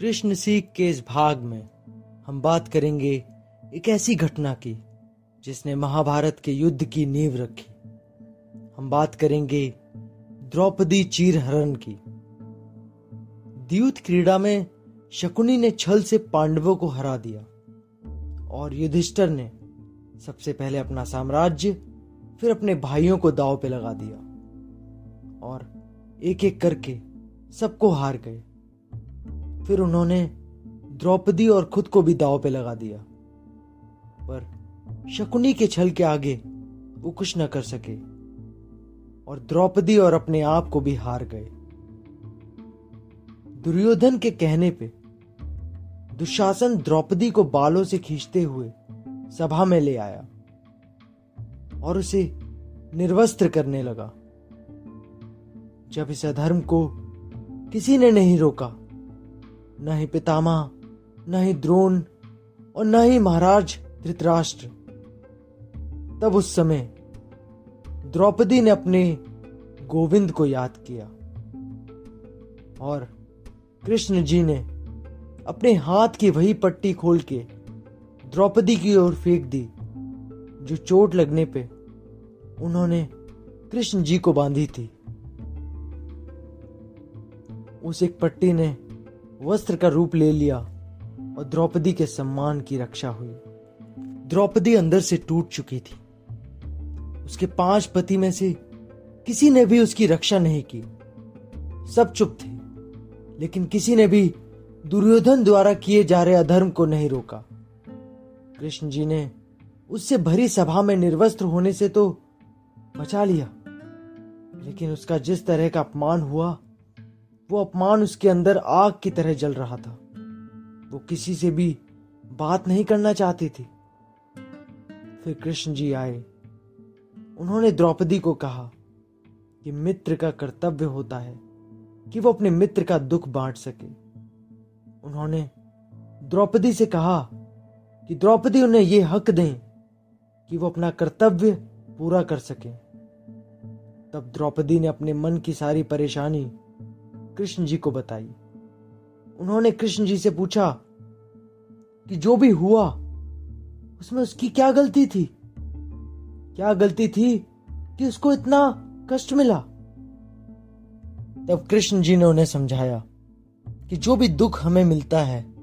कृष्ण सीख के इस भाग में हम बात करेंगे एक ऐसी घटना की, जिसने महाभारत के युद्ध की नींव रखी। हम बात करेंगे द्रौपदी चीरहरण की। द्यूत क्रीड़ा में शकुनी ने छल से पांडवों को हरा दिया और युधिष्ठर ने सबसे पहले अपना साम्राज्य, फिर अपने भाइयों को दाव पे लगा दिया और एक एक करके सबको हार गए। फिर उन्होंने द्रौपदी और खुद को भी दाव पे लगा दिया। पर शकुनी के छल के आगे वो कुछ न कर सके और द्रौपदी और अपने आप को भी हार गए। दुर्योधन के कहने पे दुशासन द्रौपदी को बालों से खींचते हुए सभा में ले आया और उसे निर्वस्त्र करने लगा। जब इस अधर्म को किसी ने नहीं रोका न ही पितामा न ही द्रोण और न ही महाराज धृतराष्ट्र। तब उस समय द्रौपदी ने अपने गोविंद को याद किया और कृष्ण जी ने अपने हाथ की वही पट्टी खोल के द्रौपदी की ओर फेंक दी, जो चोट लगने पे उन्होंने कृष्ण जी को बांधी थी। उस एक पट्टी ने वस्त्र का रूप ले लिया और द्रौपदी के सम्मान की रक्षा हुई। द्रौपदी अंदर से टूट चुकी थी। उसके पाँच पति में से किसी ने भी उसकी रक्षा नहीं की। सब चुप थे, लेकिन किसी ने भी दुर्योधन द्वारा किए जा रहे अधर्म को नहीं रोका। कृष्ण जी ने उससे भरी सभा में निर्वस्त्र होने से तो बचा लिया, लेकिन उसका जिस तरह का अपमान हुआ वो अपमान उसके अंदर आग की तरह जल रहा था। वो किसी से भी बात नहीं करना चाहती थी। फिर कृष्ण जी आए। उन्होंने द्रौपदी को कहा कि मित्र का कर्तव्य होता है कि वो अपने मित्र का दुख बांट सके। उन्होंने द्रौपदी से कहा कि द्रौपदी उन्हें यह हक दें कि वो अपना कर्तव्य पूरा कर सके। तब द्रौपदी ने अपने मन की सारी परेशानी कृष्ण जी को बताई। उन्होंने कृष्ण जी से पूछा कि जो भी हुआ, उसमें उसकी क्या गलती थी? क्या गलती थी कि उसको इतना कष्ट मिला? तब कृष्ण जी ने उन्हें समझाया कि जो भी दुख हमें मिलता है,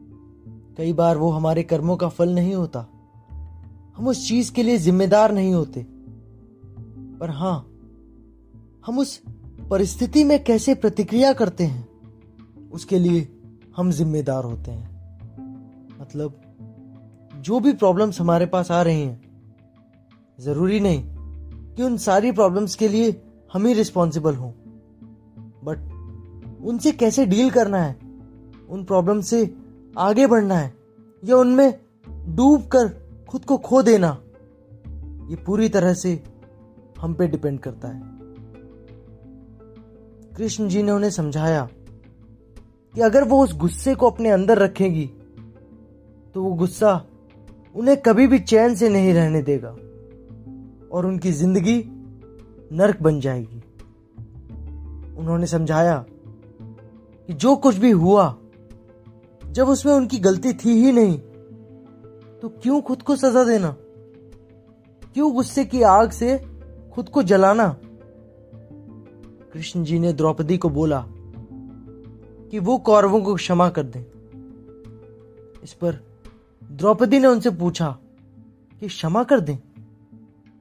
कई बार वो हमारे कर्मों का फल नहीं होता। हम उस चीज़ के लिए जिम्मेदार नहीं होते। पर हाँ, हम उस परिस्थिति में कैसे प्रतिक्रिया करते हैं? उसके लिए हम जिम्मेदार होते हैं। मतलब जो भी प्रॉब्लम्स हमारे पास आ रही हैं, ज़रूरी नहीं कि उन सारी प्रॉब्लम्स के लिए हम ही रिस्पॉन्सिबल हों। बट उनसे कैसे डील करना है? उन प्रॉब्लम से आगे बढ़ना है? या उनमें डूब कर खुद को खो देना? ये पूरी तरह से हम पे डिपेंड करता है। कृष्ण जी ने उन्हें समझाया कि अगर वो उस गुस्से को अपने अंदर रखेगी तो वो गुस्सा उन्हें कभी भी चैन से नहीं रहने देगा और उनकी ज़िंदगी नरक बन जाएगी। उन्होंने समझाया कि जो कुछ भी हुआ, जब उसमें उनकी गलती थी ही नहीं तो क्यों खुद को सजा देना? क्यों गुस्से की आग से खुद को जलाना? कृष्ण जी ने द्रौपदी को बोला कि वो कौरवों को क्षमा कर दें। इस पर द्रौपदी ने उनसे पूछा कि क्षमा कर दें?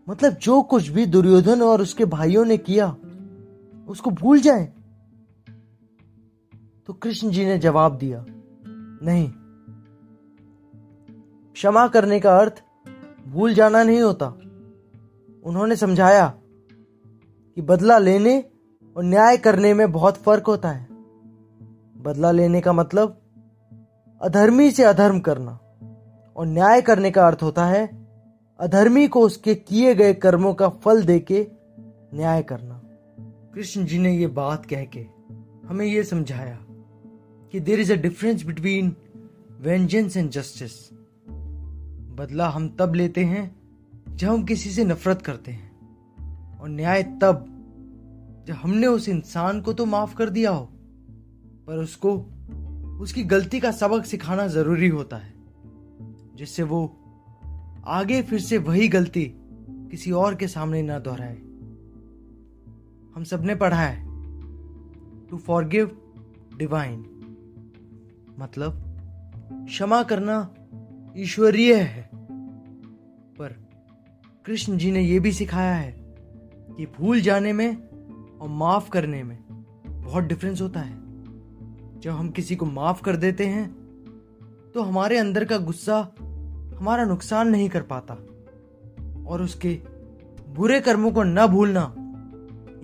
मतलब जो कुछ भी दुर्योधन और उसके भाइयों ने किया, उसको भूल जाए? तो कृष्ण जी ने जवाब दिया, नहीं। क्षमा करने का अर्थ भूल जाना नहीं होता। उन्होंने समझाया कि बदला लेने और न्याय करने में बहुत फ़र्क होता है। बदला लेने का मतलब अधर्मी से अधर्म करना। और न्याय करने का अर्थ होता है, अधर्मी को उसके किए गए कर्मों का फल देके न्याय करना। कृष्ण जी ने यह बात कह के हमें यह समझाया कि there is a difference between vengeance and justice बदला हम तब लेते हैं जब हम किसी से नफरत करते हैं। और न्याय तब जब हमने उस इंसान को तो माफ़ कर दिया हो, पर उसको, उसकी गलती का सबक सिखाना ज़रूरी होता है, जिससे वो आगे फिर से वही गलती किसी और के सामने ना दोहराए। हम सबने पढ़ा है टू फॉरगिव डिवाइन मतलब क्षमा करना ईश्वरीय है। पर कृष्ण जी ने यह भी सिखाया है कि भूल जाने में और माफ़ करने में बहुत डिफरेंस होता है। जब हम किसी को माफ़ कर देते हैं तो हमारे अंदर का गुस्सा हमारा नुकसान नहीं कर पाता। और उसके बुरे कर्मों को न भूलना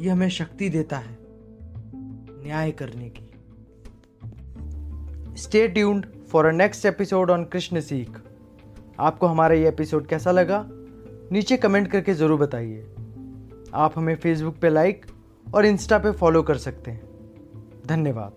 यह हमें शक्ति देता है न्याय करने की। Stay tuned for a next episode on Krishna सीख आपको हमारा ये एपिसोड कैसा लगा? नीचे कमेंट करके ज़रूर बताइए। आप हमें फेसबुक पे लाइक और इंस्टा पे फॉलो कर सकते हैं। धन्यवाद।